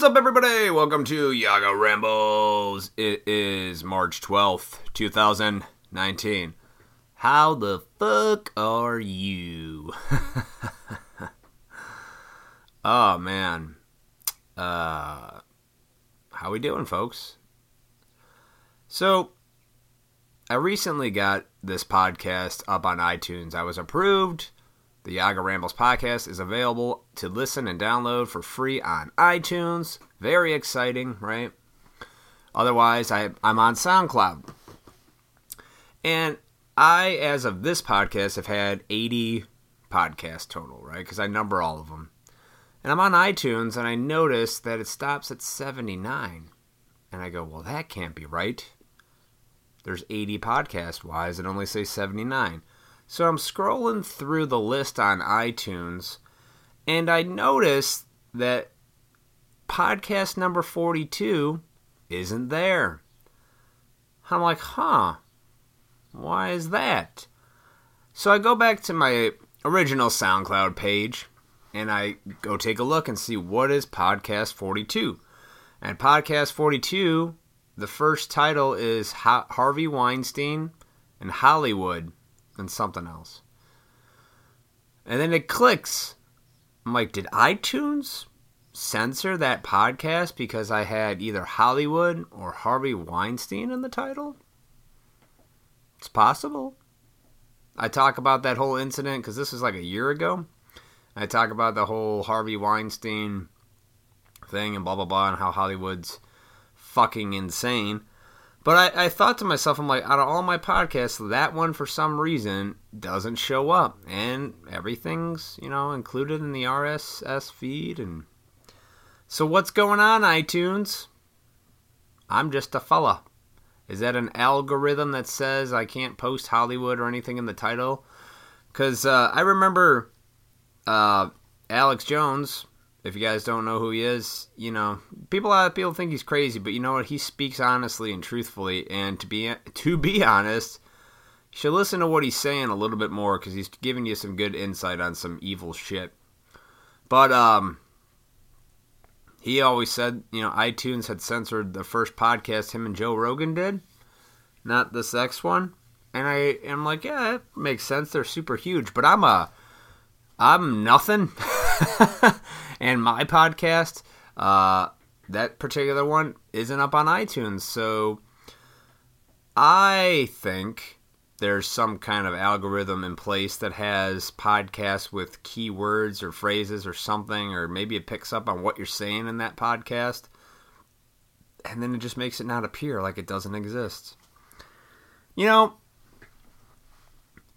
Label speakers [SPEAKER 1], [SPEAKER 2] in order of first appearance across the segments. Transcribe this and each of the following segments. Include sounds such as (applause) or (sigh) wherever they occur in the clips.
[SPEAKER 1] What's up, everybody? Welcome to Yaga Rambles. It is March 12th, 2019. How the fuck are you? (laughs) oh, man. Uh, how we doing, folks? So, I recently got this podcast up on iTunes. I was approved. The Yaga Rambles podcast is available to listen and download for free on iTunes. Very exciting, right? Otherwise, I, I'm on SoundCloud. And I, as of this podcast, have had 80 podcasts total, right? Because I number all of them. And I'm on iTunes and I notice that it stops at 79. And I go, well, that can't be right. There's 80 podcasts. Why does it only say 79? So I'm scrolling through the list on iTunes and I notice that podcast number 42 isn't there. I'm like, huh, why is that? So I go back to my original SoundCloud page and I go take a look and see what is podcast 42. And podcast 42, the first title is Harvey Weinstein and Hollywood and something else. And then it clicks. I'm like, did iTunes censor that podcast because I had either Hollywood or Harvey Weinstein in the title? It's possible. I talk about that whole incident because this was like a year ago. I talk about the whole Harvey Weinstein thing and blah blah blah and how Hollywood's fucking insane. But I, I thought to myself, I'm like, out of all my podcasts, that one for some reason doesn't show up, and everything's you know included in the RSS feed. And so, what's going on, iTunes? I'm just a fella. Is that an algorithm that says I can't post Hollywood or anything in the title? Because uh, I remember uh, Alex Jones if you guys don't know who he is, you know, people uh, people think he's crazy, but you know what? He speaks honestly and truthfully, and to be to be (laughs) honest, you should listen to what he's saying a little bit more because he's giving you some good insight on some evil shit. But um, he always said, you know, iTunes had censored the first podcast him and Joe Rogan did, not the sex one, and I am like, yeah, it makes sense. They're super huge, but I'm a, I'm nothing. (laughs) and my podcast, uh, that particular one isn't up on iTunes. So I think there's some kind of algorithm in place that has podcasts with keywords or phrases or something, or maybe it picks up on what you're saying in that podcast, and then it just makes it not appear like it doesn't exist. You know,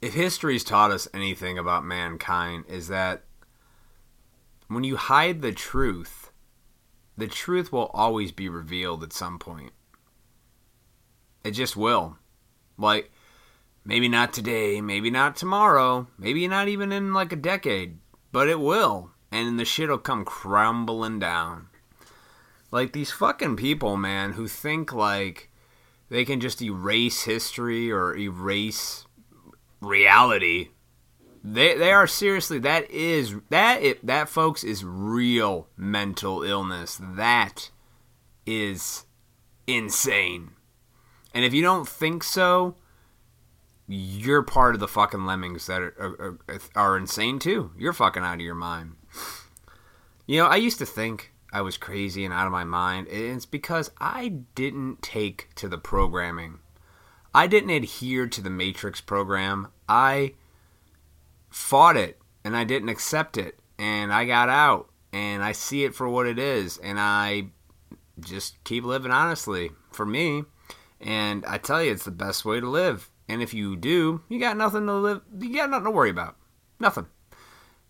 [SPEAKER 1] if history's taught us anything about mankind, is that when you hide the truth, the truth will always be revealed at some point. It just will. Like, maybe not today, maybe not tomorrow, maybe not even in like a decade, but it will. And the shit'll come crumbling down. Like these fucking people, man, who think like they can just erase history or erase reality they they are seriously that is that it, that folks is real mental illness. That is insane. And if you don't think so, you're part of the fucking lemmings that are, are, are insane too. You're fucking out of your mind. You know, I used to think I was crazy and out of my mind. It's because I didn't take to the programming. I didn't adhere to the Matrix program. I fought it and I didn't accept it and I got out and I see it for what it is and I just keep living honestly for me. And I tell you it's the best way to live. And if you do you got nothing to live you got nothing to worry about. Nothing.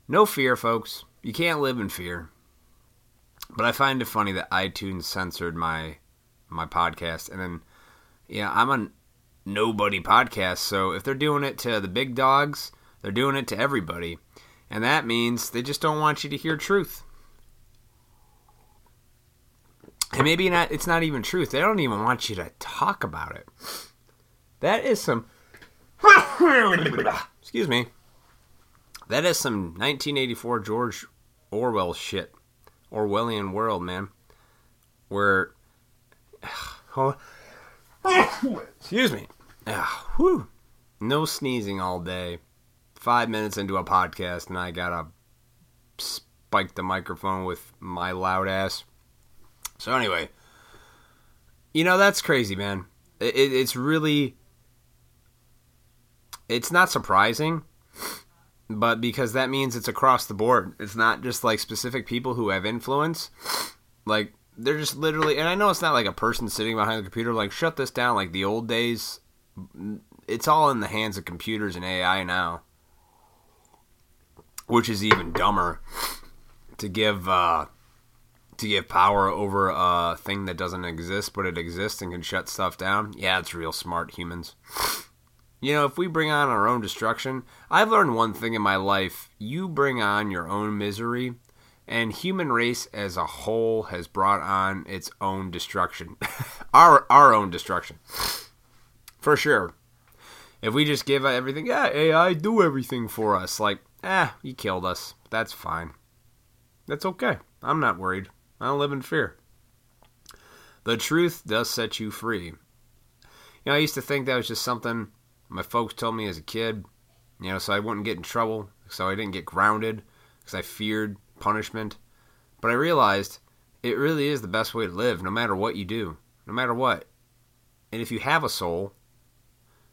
[SPEAKER 1] No fear folks. You can't live in fear. But I find it funny that iTunes censored my my podcast. And then yeah I'm a nobody podcast so if they're doing it to the big dogs they're doing it to everybody. And that means they just don't want you to hear truth. And maybe not it's not even truth. They don't even want you to talk about it. That is some (coughs) Excuse me. That is some 1984 George Orwell shit. Orwellian world, man, where (sighs) excuse me, ah, no sneezing all day. Five minutes into a podcast, and I gotta spike the microphone with my loud ass. So anyway, you know that's crazy, man. It, it, it's really, it's not surprising but because that means it's across the board. It's not just like specific people who have influence. Like they're just literally, and I know it's not like a person sitting behind the computer like shut this down like the old days. It's all in the hands of computers and AI now, which is even dumber to give uh, to give power over a thing that doesn't exist, but it exists and can shut stuff down. Yeah, it's real smart humans. You know, if we bring on our own destruction, I've learned one thing in my life you bring on your own misery, and human race as a whole has brought on its own destruction. (laughs) our, our own destruction. For sure. If we just give everything, yeah, AI, do everything for us, like, eh, you killed us. That's fine. That's okay. I'm not worried. I don't live in fear. The truth does set you free. You know, I used to think that was just something my folks told me as a kid, you know, so I wouldn't get in trouble, so I didn't get grounded, because I feared punishment. But I realized it really is the best way to live, no matter what you do, no matter what. And if you have a soul,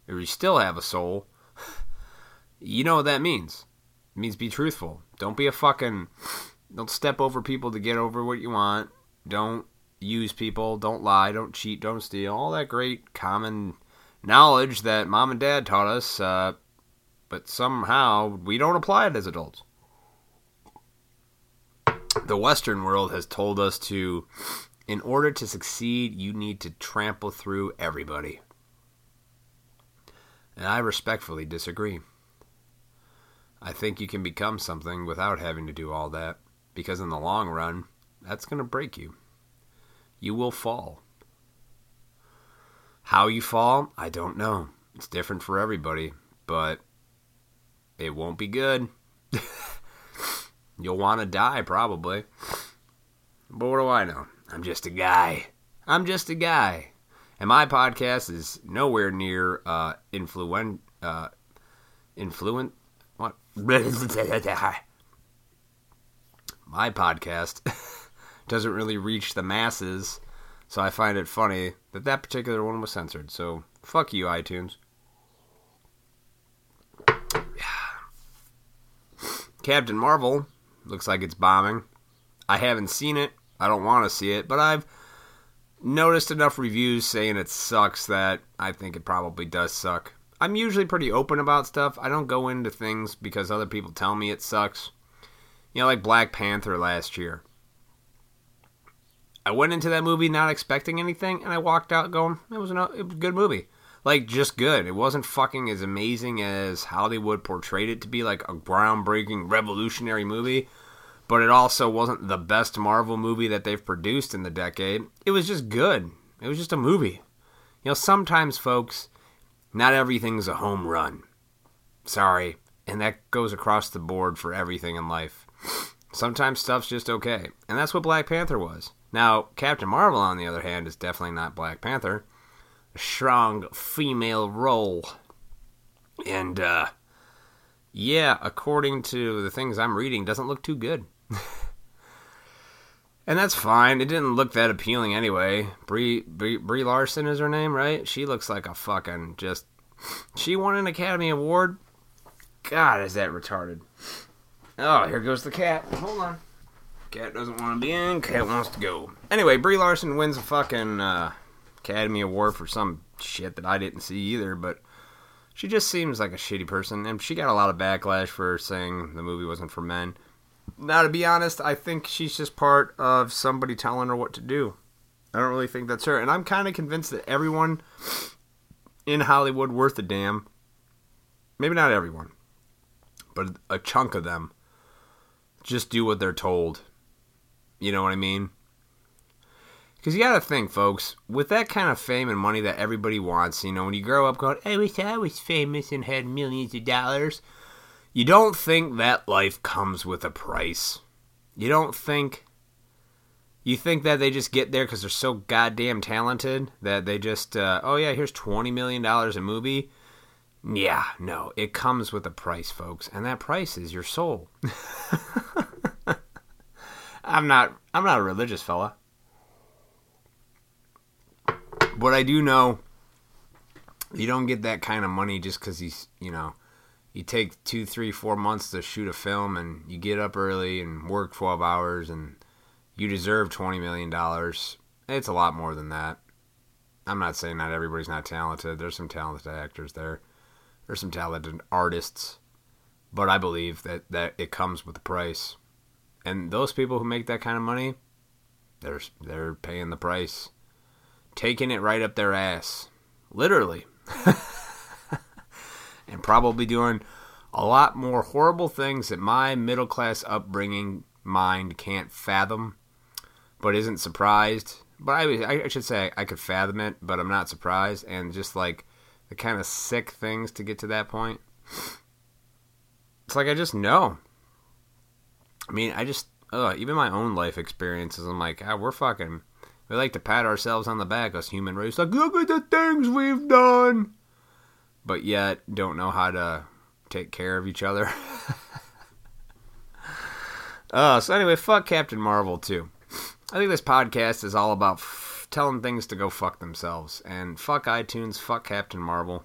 [SPEAKER 1] or you still have a soul, (laughs) you know what that means. Means be truthful. Don't be a fucking. Don't step over people to get over what you want. Don't use people. Don't lie. Don't cheat. Don't steal. All that great common knowledge that mom and dad taught us, uh, but somehow we don't apply it as adults. The Western world has told us to, in order to succeed, you need to trample through everybody. And I respectfully disagree. I think you can become something without having to do all that, because in the long run, that's going to break you. You will fall. How you fall, I don't know. It's different for everybody, but it won't be good. (laughs) You'll want to die, probably. But what do I know? I'm just a guy. I'm just a guy. And my podcast is nowhere near uh, influent. Uh, influent. (laughs) My podcast (laughs) doesn't really reach the masses so I find it funny that that particular one was censored. So fuck you, iTunes. (sighs) Captain Marvel looks like it's bombing. I haven't seen it. I don't want to see it, but I've noticed enough reviews saying it sucks that I think it probably does suck. I'm usually pretty open about stuff. I don't go into things because other people tell me it sucks. You know, like Black Panther last year. I went into that movie not expecting anything, and I walked out going, "It was a good movie." Like just good. It wasn't fucking as amazing as Hollywood portrayed it to be, like a groundbreaking, revolutionary movie. But it also wasn't the best Marvel movie that they've produced in the decade. It was just good. It was just a movie. You know, sometimes, folks, not everything's a home run. Sorry. And that goes across the board for everything in life. Sometimes stuff's just okay. And that's what Black Panther was. Now, Captain Marvel, on the other hand, is definitely not Black Panther. A strong female role. And, uh, yeah, according to the things I'm reading, doesn't look too good. (laughs) and that's fine. It didn't look that appealing anyway. Brie, Brie, Brie Larson is her name, right? She looks like a fucking just. She won an Academy Award. God, is that retarded? Oh, here goes the cat. Hold on. Cat doesn't want to be in. Cat wants to go. Anyway, Brie Larson wins a fucking uh, Academy Award for some shit that I didn't see either, but she just seems like a shitty person, and she got a lot of backlash for saying the movie wasn't for men. Now, to be honest, I think she's just part of somebody telling her what to do. I don't really think that's her, and I'm kind of convinced that everyone in Hollywood worth a damn, maybe not everyone, but a chunk of them, just do what they're told you know what I mean? Because you got to think, folks, with that kind of fame and money that everybody wants, you know, when you grow up going, I wish I was famous and had millions of dollars, you don't think that life comes with a price. You don't think You think that they just get there because they're so goddamn talented that they just, uh, oh yeah, here's $20 million a movie. Yeah, no, it comes with a price, folks, and that price is your soul. (laughs) I'm not I'm not a religious fella. But I do know you don't get that kind of money just because he's, you know, you take two, three, four months to shoot a film and you get up early and work 12 hours and you deserve $20 million. It's a lot more than that. I'm not saying not everybody's not talented. There's some talented actors there. There's some talented artists. But I believe that, that it comes with a price. And those people who make that kind of money, they're they're paying the price. Taking it right up their ass. Literally. (laughs) probably doing a lot more horrible things that my middle class upbringing mind can't fathom, but isn't surprised. But I, I should say I could fathom it, but I'm not surprised. And just like the kind of sick things to get to that point, it's like I just know. I mean, I just, uh, even my own life experiences, I'm like, ah, we're fucking, we like to pat ourselves on the back, us human race. Like, look at the things we've done. But yet, don't know how to take care of each other. (laughs) uh, so, anyway, fuck Captain Marvel, too. I think this podcast is all about f- telling things to go fuck themselves. And fuck iTunes, fuck Captain Marvel.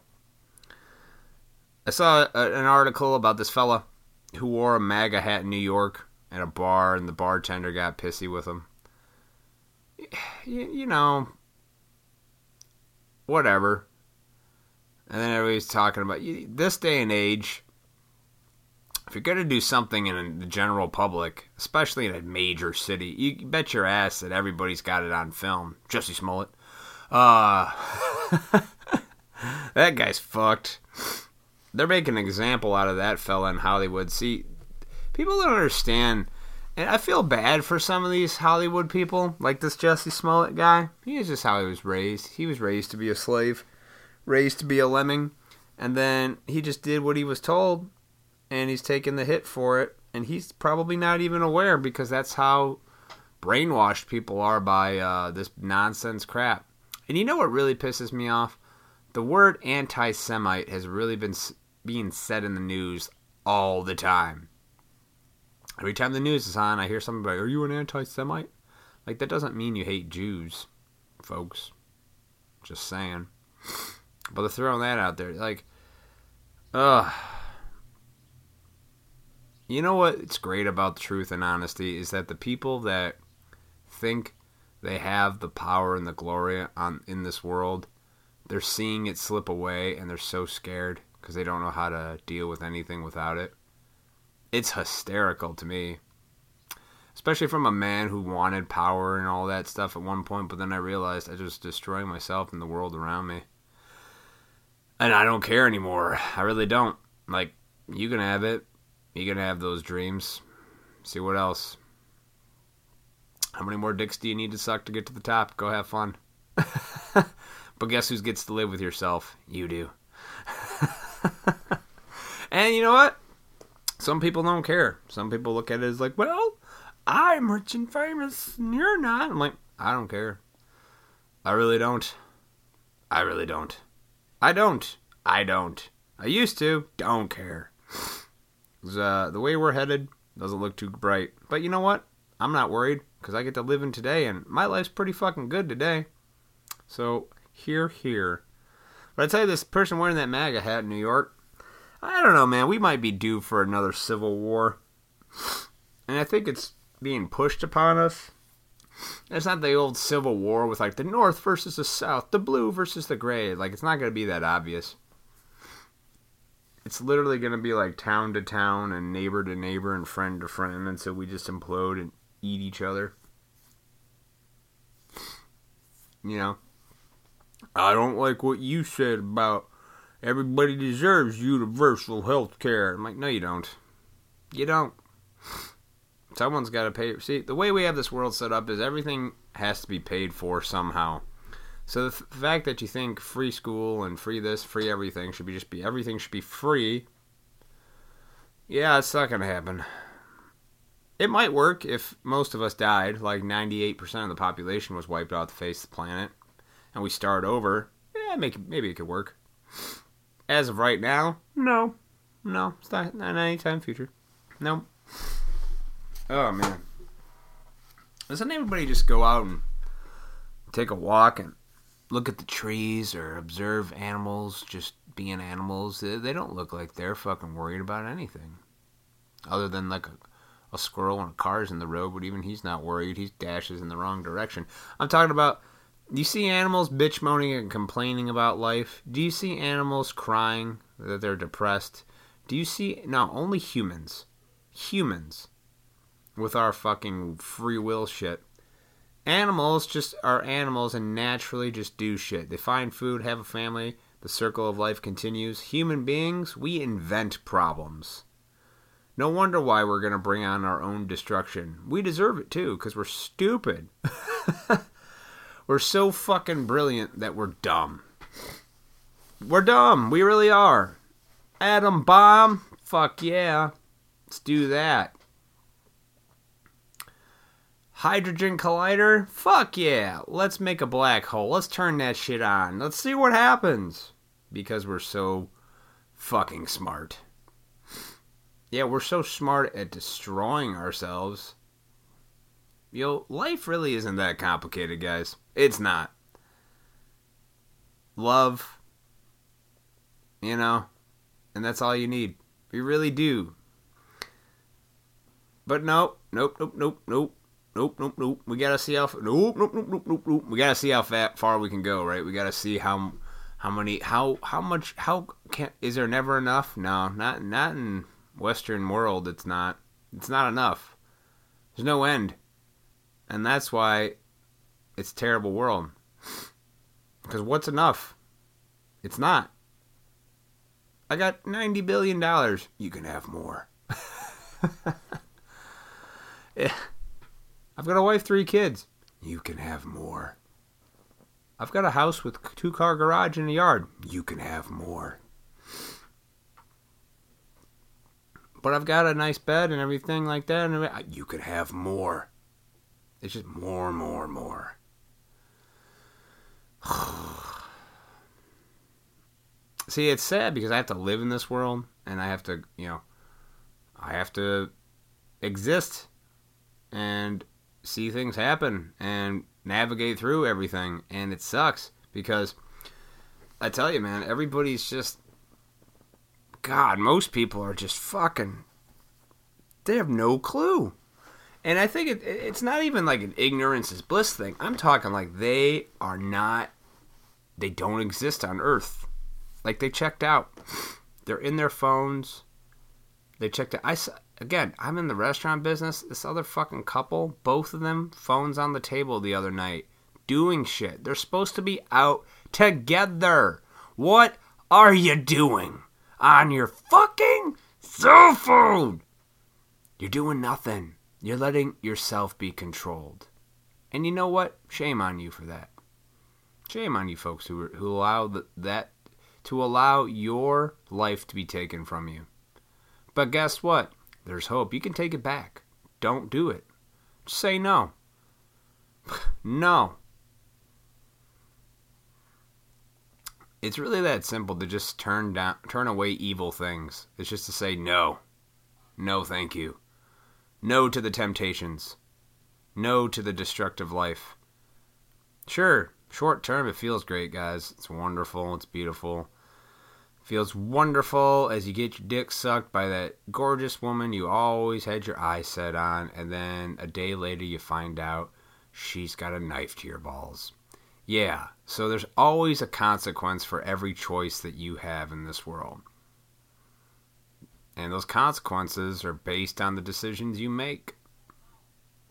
[SPEAKER 1] I saw a, an article about this fella who wore a MAGA hat in New York at a bar, and the bartender got pissy with him. You, you know, whatever. And then everybody's talking about this day and age. If you're going to do something in the general public, especially in a major city, you bet your ass that everybody's got it on film. Jesse Smollett. Uh, (laughs) that guy's fucked. They're making an example out of that fella in Hollywood. See, people don't understand. And I feel bad for some of these Hollywood people, like this Jesse Smollett guy. He is just how he was raised. He was raised to be a slave, raised to be a lemming, and then he just did what he was told, and he's taking the hit for it, and he's probably not even aware because that's how brainwashed people are by uh, this nonsense crap. And you know what really pisses me off? The word anti-Semite has really been being said in the news all the time. Every time the news is on, I hear something "Are you an anti-Semite?" Like that doesn't mean you hate Jews, folks. Just saying. But they're throwing that out there, like, ugh. You know what's great about truth and honesty is that the people that think they have the power and the glory on in this world, they're seeing it slip away, and they're so scared because they don't know how to deal with anything without it it's hysterical to me. Especially from a man who wanted power and all that stuff at one point, but then I realized I was destroying myself and the world around me. And I don't care anymore. I really don't. Like, you can have it. You can have those dreams. See what else. How many more dicks do you need to suck to get to the top? Go have fun. (laughs) but guess who gets to live with yourself? You do. (laughs) and you know what? some people don't care. Some people look at it as like, well, I'm rich and famous and you're not. I'm like, I don't care. I really don't. I really don't. I don't. I don't. I used to. Don't care. Uh, the way we're headed doesn't look too bright. But you know what? I'm not worried because I get to live in today and my life's pretty fucking good today. So, here, here. But I tell you, this person wearing that MAGA hat in New York, I don't know, man. We might be due for another civil war. And I think it's being pushed upon us. It's not the old civil war with like the North versus the South, the blue versus the gray. Like, it's not going to be that obvious. It's literally going to be like town to town and neighbor to neighbor and friend to friend and so we just implode and eat each other. You know? I don't like what you said about Everybody deserves universal health care. I'm like, no, you don't. You don't. Someone's got to pay. See, the way we have this world set up is everything has to be paid for somehow. So the fact that you think free school and free this, free everything should be just be everything should be free. Yeah, it's not gonna happen. it might work if most of us died, like 98% of the population was wiped off the face of the planet, and we start over. Yeah, make, maybe it could work. As of right now, no. No, it's not, not anytime future. No. Oh, man. Doesn't everybody just go out and take a walk and look at the trees or observe animals just being animals? They don't look like they're fucking worried about anything. Other than like a a squirrel and a car's in the road, but even he's not worried. He dashes in the wrong direction. I'm talking about. You see animals bitch moaning and complaining about life? Do you see animals crying that they're depressed? Do you see no only humans, humans, with our fucking free will shit. Animals just are animals and naturally just do shit. They find food, have a family, the circle of life continues. Human beings, we invent problems. No wonder why we're going to bring on our own destruction. We deserve it too, because we're stupid. (laughs) we're so fucking brilliant that we're dumb. We're dumb. We really are. Atom bomb? Fuck yeah. Let's do that. Hydrogen collider? Fuck yeah. Let's make a black hole. Let's turn that shit on. Let's see what happens. Because we're so fucking smart. Yeah, we're so smart at destroying ourselves. Yo, life really isn't that complicated, guys. It's not. Love, you know, and that's all you need. You really do. But nope, nope, nope, nope, nope. Nope, nope, nope. We gotta see how. Nope, nope, nope, nope, nope, nope. We gotta see how fat, far we can go, right? We gotta see how, how many, how, how much, how can. Is there never enough? No, not, not in Western world, it's not. It's not enough. There's no end, and that's why it's terrible world. Because what's enough? It's not. I got ninety billion dollars. You can have more. (laughs) yeah. I've got a wife, three kids. You can have more. I've got a house with two car garage and a yard. You can have more. but I've got a nice bed and everything like that. And you could have more. It's just more, more, more. (sighs) See, it's sad because I have to live in this world and I have to, you know, I have to exist and see things happen and navigate through everything. And it sucks because I tell you, man, everybody's just God, most people are just fucking. They have no clue. And I think it, it's not even like an ignorance is bliss thing. I'm talking like they are not. They don't exist on Earth. Like they checked out. They're in their phones. They checked out. I again. I'm in the restaurant business. This other fucking couple, both of them, phones on the table the other night, doing shit. They're supposed to be out together. What are you doing? on your fucking cell phone. You're doing nothing. You're letting yourself be controlled. And you know what? Shame on you for that. Shame on you folks who who allow the, that to allow your life to be taken from you. But guess what? There's hope. You can take it back. Don't do it. Say no. (sighs) no. It's really that simple to just turn down, turn away evil things. It's just to say no, no, thank you, no to the temptations, no to the destructive life. Sure, short term it feels great, guys. It's wonderful. It's beautiful. Feels wonderful as you get your dick sucked by that gorgeous woman you always had your eyes set on, and then a day later you find out she's got a knife to your balls. Yeah, so there's always a consequence for every choice that you have in this world. And those consequences are based on the decisions you make.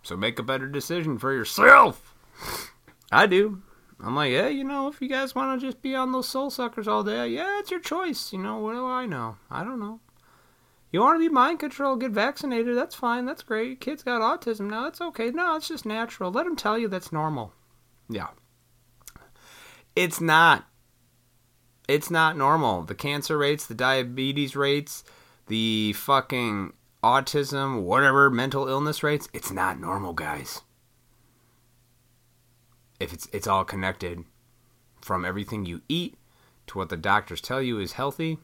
[SPEAKER 1] So make a better decision for yourself. (laughs) I do. I'm like, yeah, you know, if you guys want to just be on those soul suckers all day, yeah, it's your choice. You know, what do I know? I don't know. You want to be mind control, get vaccinated, that's fine, that's great. Kids got autism now, that's okay. No, it's just natural. Let them tell you that's normal. Yeah. It's not. It's not normal. The cancer rates, the diabetes rates, the fucking autism, whatever mental illness rates, it's not normal, guys. If it's it's all connected from everything you eat to what the doctors tell you is healthy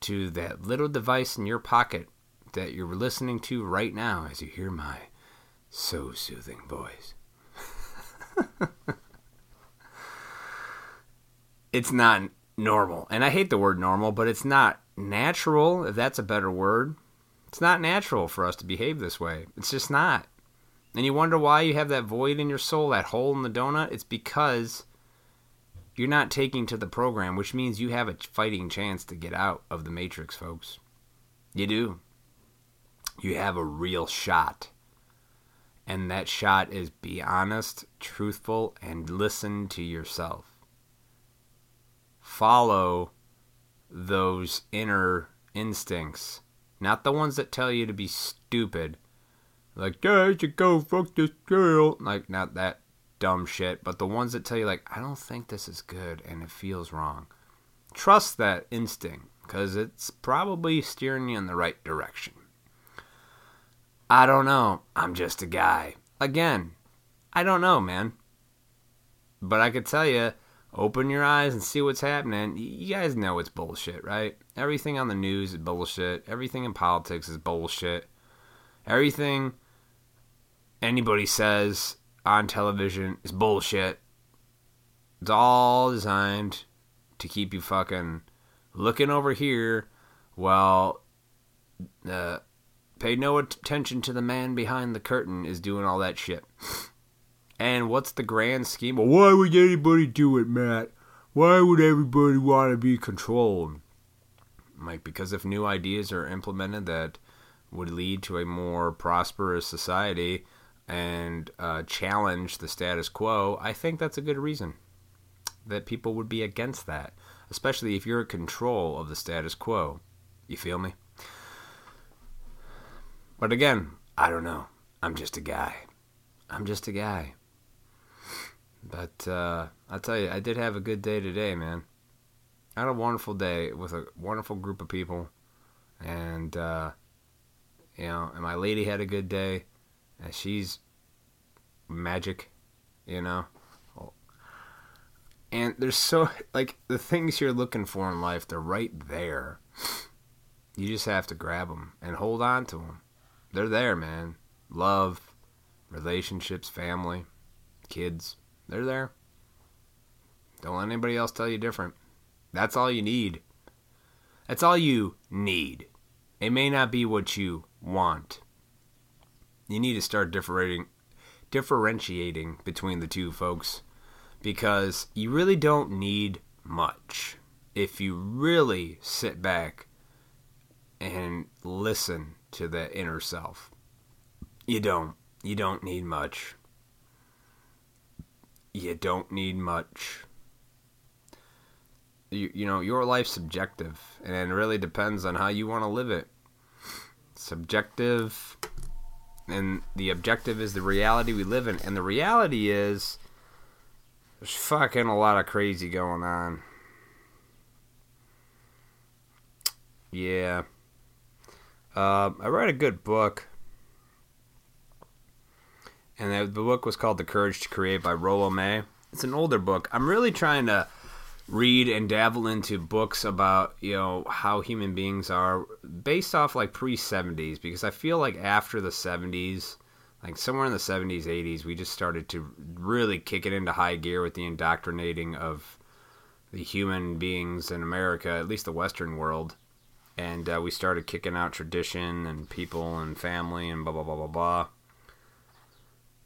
[SPEAKER 1] to that little device in your pocket that you're listening to right now as you hear my so soothing voice. (laughs) it's not normal. And I hate the word normal, but it's not natural, if that's a better word. It's not natural for us to behave this way. It's just not. And you wonder why you have that void in your soul, that hole in the donut? It's because you're not taking to the program, which means you have a fighting chance to get out of the matrix, folks. You do. You have a real shot. And that shot is be honest, truthful, and listen to yourself follow those inner instincts, not the ones that tell you to be stupid. Like, yeah, you go fuck this girl. Like, not that dumb shit, but the ones that tell you, like, I don't think this is good and it feels wrong. Trust that instinct because it's probably steering you in the right direction. I don't know. I'm just a guy. Again, I don't know, man. But I could tell you, open your eyes and see what's happening. You guys know it's bullshit, right? Everything on the news is bullshit. Everything in politics is bullshit. Everything anybody says on television is bullshit. It's all designed to keep you fucking looking over here while uh, pay no attention to the man behind the curtain is doing all that shit. And what's the grand scheme? Well, why would anybody do it, Matt? Why would everybody want to be controlled? Like, because if new ideas are implemented that would lead to a more prosperous society and uh, challenge the status quo, I think that's a good reason that people would be against that, especially if you're in control of the status quo. You feel me? But again, I don't know. I'm just a guy. I'm just a guy. But uh, I'll tell you, I did have a good day today, man. I had a wonderful day with a wonderful group of people, and uh, you know, and my lady had a good day, and she's magic, you know. And there's so like the things you're looking for in life, they're right there. You just have to grab them and hold on to them. They're there, man. Love, relationships, family, kids they're there. Don't let anybody else tell you different. That's all you need. That's all you need. It may not be what you want. You need to start differentiating differentiating between the two folks because you really don't need much if you really sit back and listen to the inner self. You don't. You don't need much you don't need much. You, you know, your life's subjective, and it really depends on how you want to live it. Subjective, and the objective is the reality we live in. And the reality is, there's fucking a lot of crazy going on. Yeah. Uh, I read a good book and the, book was called The Courage to Create by Rollo May. It's an older book. I'm really trying to read and dabble into books about you know how human beings are based off like pre 70s because I feel like after the 70s like somewhere in the 70s 80s we just started to really kick it into high gear with the indoctrinating of the human beings in America at least the western world. And uh, we started kicking out tradition and people and family and blah blah blah blah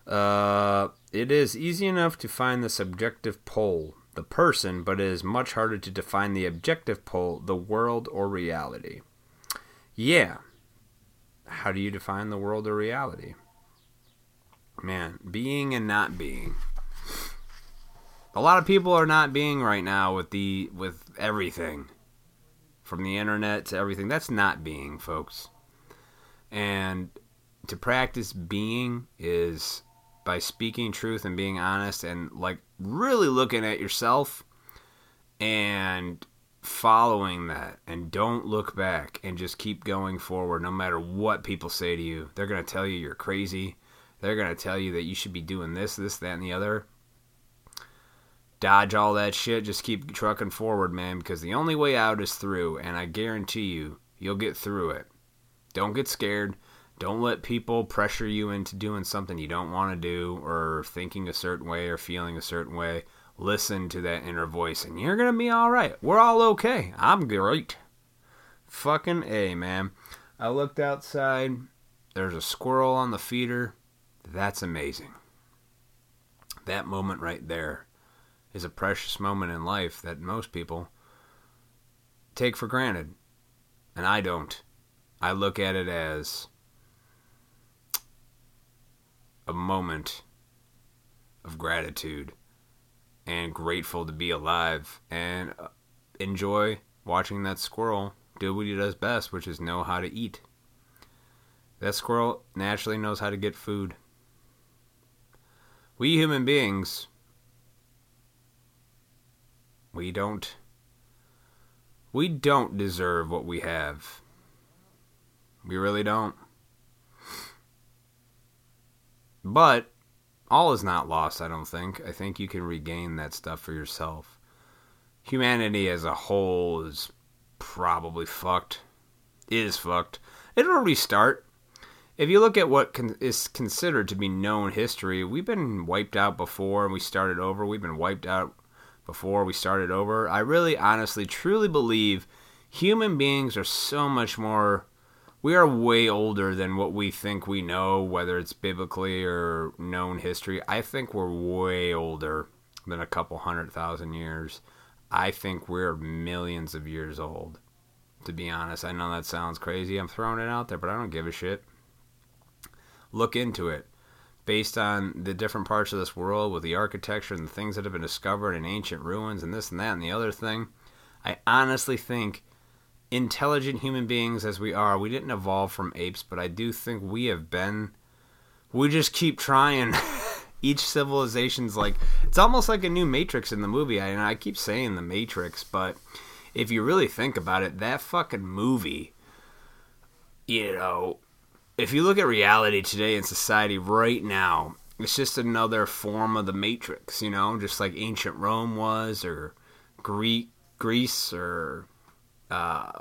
[SPEAKER 1] blah. Uh, it is easy enough to find the subjective pole, the person, but it is much harder to define the objective pole, the world or reality. Yeah. How do you define the world or reality? Man, being and not being. A lot of people are not being right now with the with everything. From the internet to everything. That's not being, folks. And to practice being is by speaking truth and being honest and like really looking at yourself and following that and don't look back and just keep going forward no matter what people say to you. They're going to tell you you're crazy. They're going to tell you that you should be doing this, this, that, and the other. Dodge all that shit. Just keep trucking forward, man, because the only way out is through, and I guarantee you, you'll get through it. Don't get scared. Don't let people pressure you into doing something you don't want to do or thinking a certain way or feeling a certain way listen to that inner voice and you're going to be all right. We're all okay. I'm great. Fucking A, man. I looked outside. There's a squirrel on the feeder. That's amazing. That moment right there is a precious moment in life that most people take for granted. And I don't. I look at it as a moment of gratitude and grateful to be alive and uh, enjoy watching that squirrel do what he does best, which is know how to eat. That squirrel naturally knows how to get food. We human beings, we don't we don't deserve what we have. We really don't. But all is not lost, I don't think. I think you can regain that stuff for yourself. Humanity as a whole is probably fucked. Is fucked. It'll restart. If you look at what con- is considered to be known history, we've been wiped out before and we started over. We've been wiped out before we started over. I really, honestly, truly believe human beings are so much more we are way older than what we think we know, whether it's biblically or known history. I think we're way older than a couple hundred thousand years. I think we're millions of years old, to be honest. I know that sounds crazy. I'm throwing it out there, but I don't give a shit. Look into it. Based on the different parts of this world with the architecture and the things that have been discovered in ancient ruins and this and that and the other thing, I honestly think intelligent human beings as we are, we didn't evolve from apes, but I do think we have been. We just keep trying. (laughs) Each civilization's like it's almost like a new Matrix in the movie. I, I keep saying the Matrix, but if you really think about it, that fucking movie, you know, if you look at reality today in society right now, it's just another form of the Matrix, you know, just like ancient Rome was, or Greek Greece, or uh,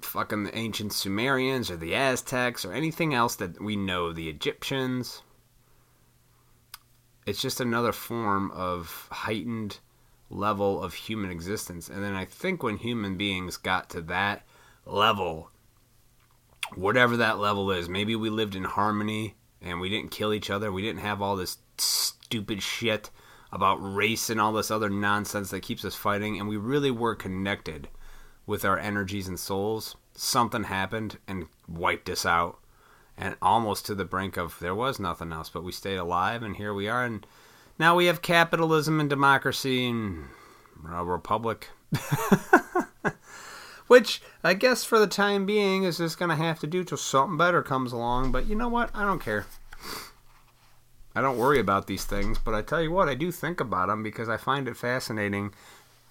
[SPEAKER 1] fucking the ancient Sumerians or the Aztecs or anything else that we know, the Egyptians. It's just another form of heightened level of human existence. And then I think when human beings got to that level, whatever that level is, maybe we lived in harmony and we didn't kill each other. We didn't have all this stupid shit about race and all this other nonsense that keeps us fighting. And we really were connected with our energies and souls, something happened and wiped us out. And almost to the brink of there was nothing else, but we stayed alive, and here we are. And now we have capitalism and democracy and a republic. (laughs) Which I guess for the time being is just going to have to do till something better comes along. But you know what? I don't care. I don't worry about these things, but I tell you what, I do think about them because I find it fascinating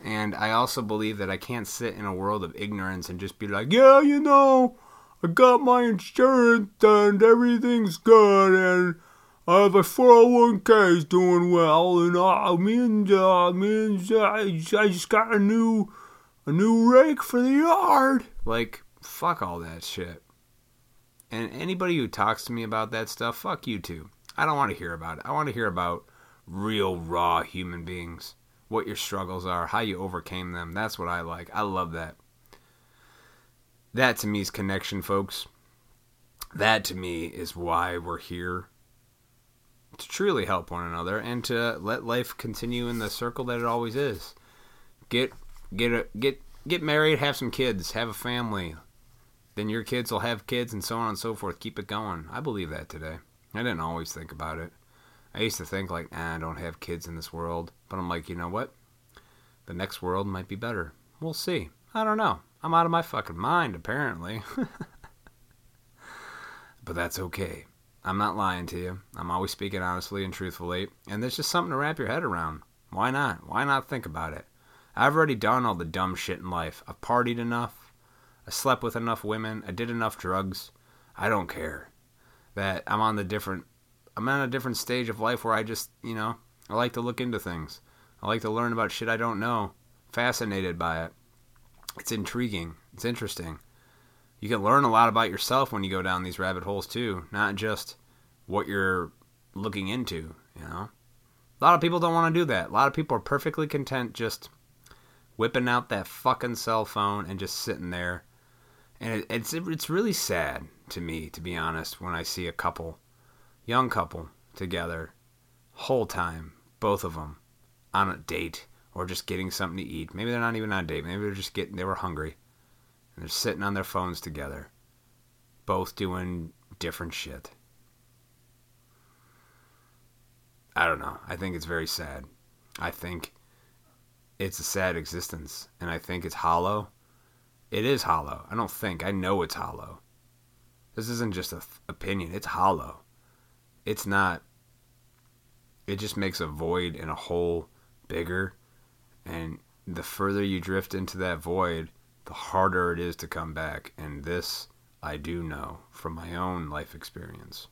[SPEAKER 1] and I also believe that I can't sit in a world of ignorance and just be like, yeah, you know, I got my insurance and everything's good and I have a 401k is doing well and uh, me and uh, me and uh, I just got a new a new rake for the yard. Like, fuck all that shit. And anybody who talks to me about that stuff, fuck you too. I don't want to hear about it. I want to hear about real raw human beings what your struggles are, how you overcame them. That's what I like. I love that. That to me is connection, folks. That to me is why we're here to truly help one another and to let life continue in the circle that it always is. Get get a, get get married, have some kids, have a family. Then your kids will have kids and so on and so forth. Keep it going. I believe that today. I didn't always think about it. I used to think like, ah, I don't have kids in this world. But I'm like, you know what? The next world might be better. We'll see. I don't know. I'm out of my fucking mind, apparently. (laughs) but that's okay. I'm not lying to you. I'm always speaking honestly and truthfully. And there's just something to wrap your head around. Why not? Why not think about it? I've already done all the dumb shit in life. I've partied enough. I slept with enough women. I did enough drugs. I don't care. That I'm on the different I'm on a different stage of life where I just, you know, I like to look into things. I like to learn about shit I don't know. Fascinated by it. It's intriguing. It's interesting. You can learn a lot about yourself when you go down these rabbit holes too, not just what you're looking into, you know. A lot of people don't want to do that. A lot of people are perfectly content just whipping out that fucking cell phone and just sitting there. And it, it's it's really sad to me, to be honest, when I see a couple, young couple, together, whole time, both of them, on a date or just getting something to eat. Maybe they're not even on a date. Maybe they're just getting they were hungry, and they're sitting on their phones together, both doing different shit. I don't know. I think it's very sad. I think it's a sad existence, and I think it's hollow. It is hollow. I don't think. I know it's hollow. This isn't just an opinion. It's hollow. It's not. It just makes a void and a hole bigger, and the further you drift into that void, the harder it is to come back. And this I do know from my own life experience.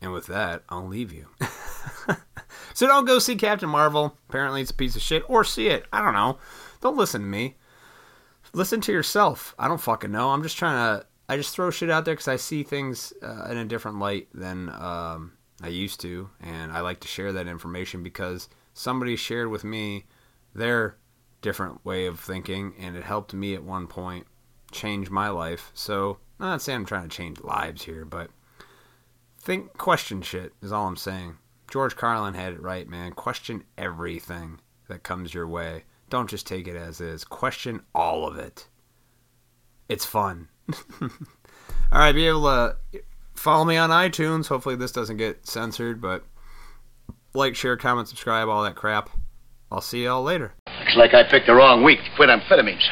[SPEAKER 1] And with that, I'll leave you. (laughs) so don't go see Captain Marvel. Apparently, it's a piece of shit. Or see it. I don't know. Don't listen to me. Listen to yourself. I don't fucking know. I'm just trying to. I just throw shit out there because I see things uh, in a different light than um, I used to. And I like to share that information because somebody shared with me their different way of thinking. And it helped me at one point change my life. So, I'm not saying I'm trying to change lives here, but think question shit is all I'm saying. George Carlin had it right, man. Question everything that comes your way. Don't just take it as is. Question all of it. It's fun. (laughs) all right, be able to follow me on iTunes. Hopefully this doesn't get censored, but like, share, comment, subscribe, all that crap. I'll see y'all later.
[SPEAKER 2] Looks like I picked the wrong week to quit amphetamines.